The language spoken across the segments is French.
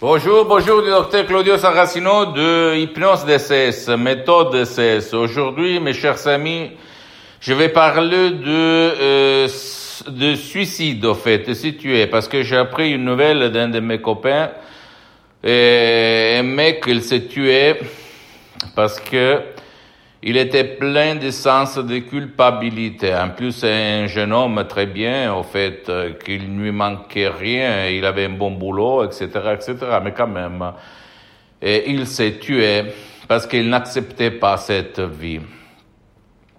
Bonjour, bonjour, du docteur Claudio Saracino de Hypnose DCS, méthode DCS. Aujourd'hui, mes chers amis, je vais parler de, euh, de suicide, au fait, si tu es, parce que j'ai appris une nouvelle d'un de mes copains, et un mec, il s'est tué parce que il était plein de sens de culpabilité. En plus, c'est un jeune homme très bien, au fait, euh, qu'il ne lui manquait rien, il avait un bon boulot, etc., etc. Mais quand même, et il s'est tué parce qu'il n'acceptait pas cette vie.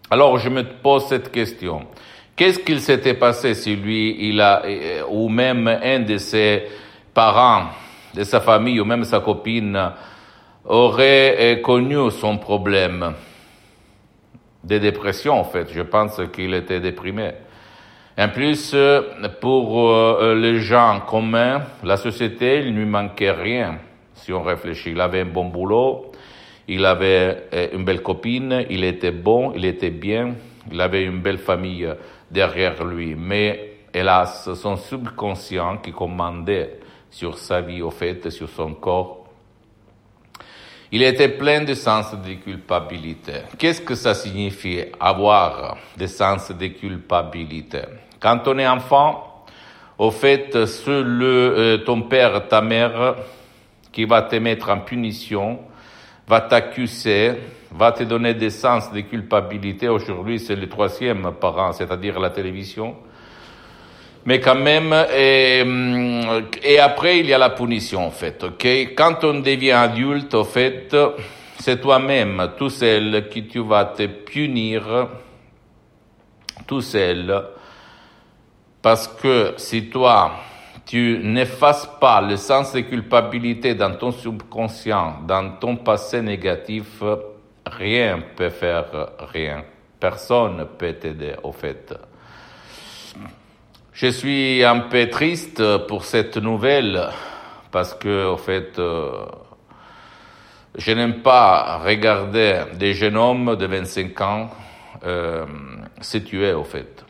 Alors, je me pose cette question. Qu'est-ce qu'il s'était passé si lui, il a, euh, ou même un de ses parents, de sa famille, ou même sa copine, aurait euh, connu son problème? Des dépressions en fait. Je pense qu'il était déprimé. En plus, pour euh, les gens communs, la société, il ne lui manquait rien, si on réfléchit. Il avait un bon boulot, il avait euh, une belle copine, il était bon, il était bien, il avait une belle famille derrière lui. Mais hélas, son subconscient qui commandait sur sa vie, au fait, sur son corps, il était plein de sens de culpabilité. Qu'est-ce que ça signifie avoir des sens de culpabilité? Quand on est enfant, au fait, c'est le, euh, ton père, ta mère, qui va te mettre en punition, va t'accuser, va te donner des sens de culpabilité. Aujourd'hui, c'est le troisième parent, c'est-à-dire la télévision mais quand même, et, et, après, il y a la punition, en fait, ok? Quand on devient adulte, en fait, c'est toi-même, tout seul, qui tu vas te punir, tout seul, parce que si toi, tu n'effaces pas le sens de culpabilité dans ton subconscient, dans ton passé négatif, rien peut faire rien. Personne ne peut t'aider, au fait. Je suis un peu triste pour cette nouvelle parce que, au fait, euh, je n'aime pas regarder des jeunes hommes de 25 ans euh, au fait.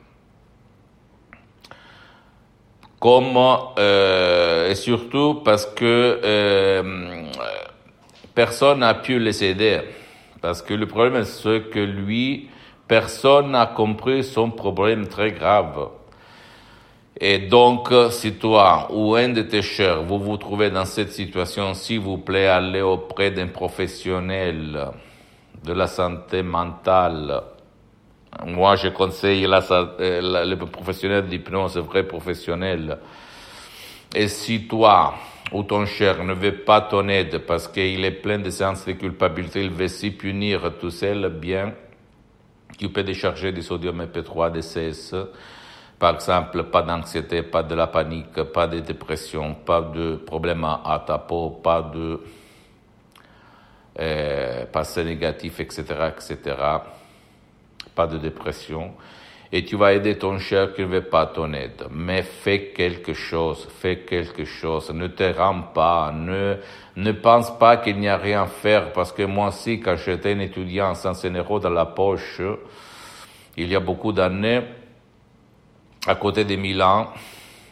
Comme, euh, et surtout parce que euh, personne n'a pu les aider. Parce que le problème, c'est que lui, personne n'a compris son problème très grave. Et donc, si toi ou un de tes chers, vous vous trouvez dans cette situation, s'il vous plaît, allez auprès d'un professionnel de la santé mentale. Moi, je conseille la, euh, le professionnel d'hypnose, vrai professionnel. Et si toi ou ton cher ne veut pas ton aide parce qu'il est plein de séances de culpabilité, il veut s'y punir tout seul, bien, tu peux décharger du sodium MP3, des CS, par exemple, pas d'anxiété, pas de la panique, pas de dépression, pas de problème à ta peau, pas de euh, passé négatif, etc., etc., pas de dépression. Et tu vas aider ton cher qui ne veut pas ton aide. Mais fais quelque chose, fais quelque chose. Ne te rends pas, ne, ne pense pas qu'il n'y a rien à faire. Parce que moi aussi, quand j'étais un étudiant sans euros dans la poche, il y a beaucoup d'années, à côté de Milan,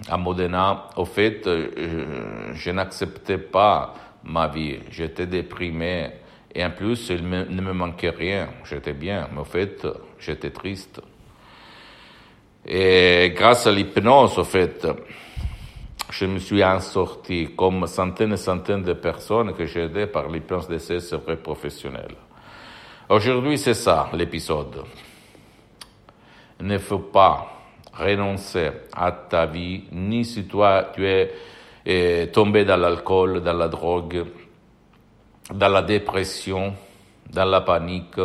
à Modena, au fait, je, je n'acceptais pas ma vie. J'étais déprimé. Et en plus, il ne me manquait rien. J'étais bien, mais au fait, j'étais triste. Et grâce à l'hypnose, au fait, je me suis en sorti comme centaines et centaines de personnes que j'ai aidées par l'hypnose de ces vrais professionnels. Aujourd'hui, c'est ça l'épisode. Ne faut pas renoncer à ta vie, ni si toi tu es eh, tombé dans l'alcool, dans la drogue, dans la dépression, dans la panique,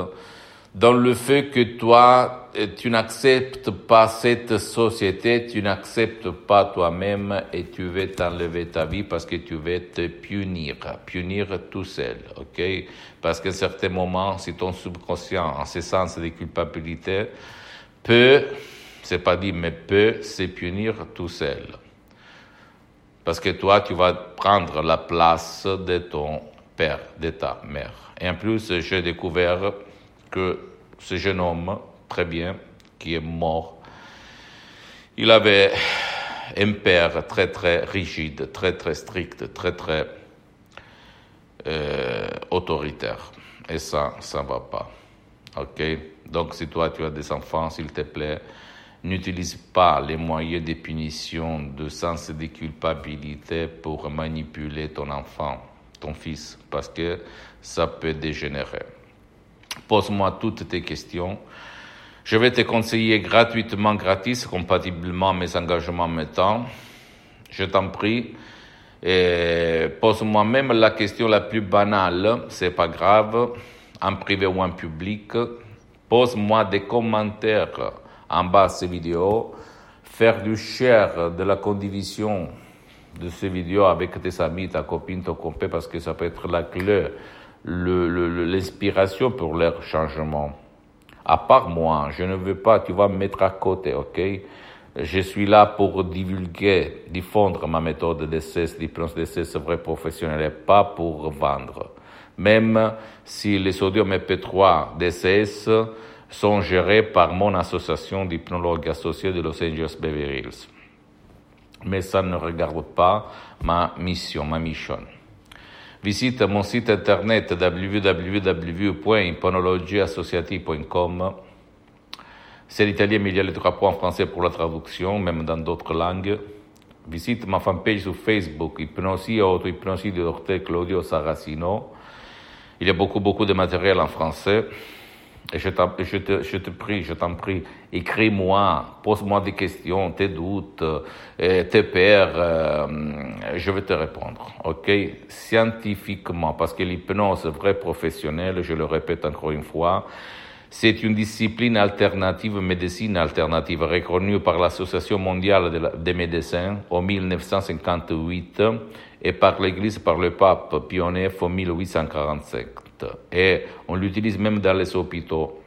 dans le fait que toi, eh, tu n'acceptes pas cette société, tu n'acceptes pas toi-même et tu veux t'enlever ta vie parce que tu veux te punir, punir tout seul, ok? Parce qu'à certains moments, si ton subconscient, en ce sens de culpabilité, peut c'est pas dit, mais peut se punir tout seul. Parce que toi, tu vas prendre la place de ton père, de ta mère. Et en plus, j'ai découvert que ce jeune homme, très bien, qui est mort, il avait un père très très rigide, très très strict, très très euh, autoritaire. Et ça, ça ne va pas. OK? Donc, si toi, tu as des enfants, s'il te plaît, n'utilise pas les moyens de punition, de sens de culpabilité pour manipuler ton enfant, ton fils, parce que ça peut dégénérer. Pose-moi toutes tes questions. Je vais te conseiller gratuitement, gratis, compatiblement à mes engagements temps. Je t'en prie. Pose-moi même la question la plus banale, c'est pas grave, en privé ou en public. Pose-moi des commentaires en bas de ces vidéos. Faire du share de la condivision de ces vidéos avec tes amis, ta copine, ton compé, parce que ça peut être la clé, l'inspiration pour leur changement. À part moi, je ne veux pas, tu vas me mettre à côté, ok? Je suis là pour divulguer, diffondre ma méthode d'essai, l'hypnose d'essai, c'est vrai professionnel, et pas pour vendre. Même si les sodium MP3 DCS sont gérés par mon association d'hypnologues associés de Los Angeles Beverly Hills. Mais ça ne regarde pas ma mission, ma mission. Visite mon site internet www.hypnologieassociative.com c'est l'italien, mais il y a les trois points en français pour la traduction, même dans d'autres langues. Visite ma fanpage sur Facebook, Hypnosie et auto-hypnosie de Dr Claudio Saracino. Il y a beaucoup, beaucoup de matériel en français. Et je, je, te, je te, prie, je t'en prie, écris-moi, pose-moi des questions, tes doutes, tes peurs, euh, je vais te répondre, ok? Scientifiquement, parce que l'hypnose vrai professionnelle, je le répète encore une fois, c'est une discipline alternative, médecine alternative, reconnue par l'Association mondiale des médecins en 1958 et par l'Église, par le pape Pie en 1847. Et on l'utilise même dans les hôpitaux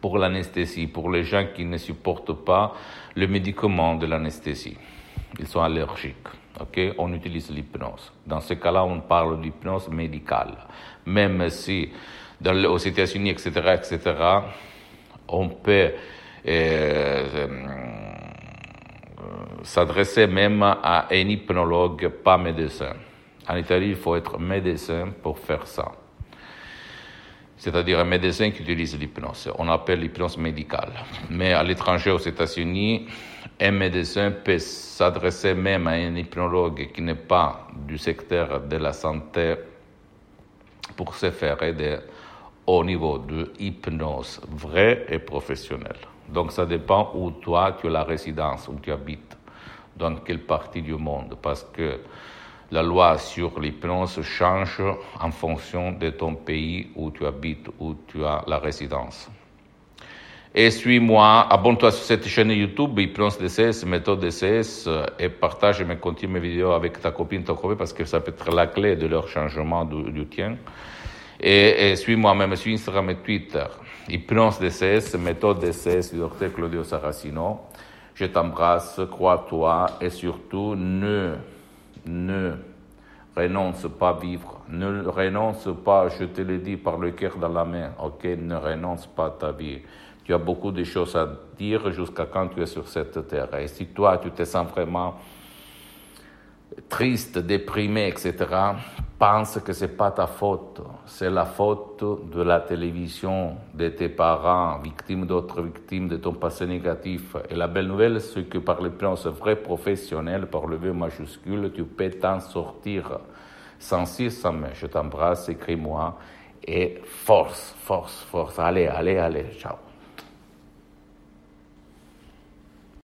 pour l'anesthésie, pour les gens qui ne supportent pas le médicament de l'anesthésie. Ils sont allergiques. On utilise l'hypnose. Dans ce cas-là, on parle d'hypnose médicale. Même si aux États-Unis, etc., etc., on peut euh, euh, s'adresser même à un hypnologue, pas médecin. En Italie, il faut être médecin pour faire ça. C'est-à-dire un médecin qui utilise l'hypnose. On appelle l'hypnose médicale. Mais à l'étranger, aux États-Unis, un médecin peut s'adresser même à un hypnologue qui n'est pas du secteur de la santé pour se faire aider au niveau de hypnose vraie et professionnelle. Donc ça dépend où toi tu as la résidence, où tu habites, dans quelle partie du monde, parce que la loi sur l'hypnose change en fonction de ton pays où tu habites, où tu as la résidence. Et suis-moi, abonne-toi sur cette chaîne YouTube, Hypnose DCS, méthode DCS, et partage mes contenus, mes vidéos avec ta copine, ton copain, parce que ça peut être la clé de leur changement du, tien. Et, suis-moi même sur Instagram et Twitter. Hypnose DCS, méthode DCS du docteur Claudio Saracino. Je t'embrasse, crois-toi et surtout ne, ne renonce pas à vivre. Ne renonce pas, je te le dis par le cœur dans la main, ok? Ne renonce pas à ta vie. Tu as beaucoup de choses à dire jusqu'à quand tu es sur cette terre. Et si toi, tu te sens vraiment triste, déprimé, etc., pense que c'est pas ta faute, c'est la faute de la télévision, de tes parents, victimes d'autres victimes de ton passé négatif. Et la belle nouvelle, c'est que par le plan vrai professionnel, par le V majuscule, tu peux t'en sortir. Sans mais. Je t'embrasse, écris-moi et force, force, force. Allez, allez, allez, ciao.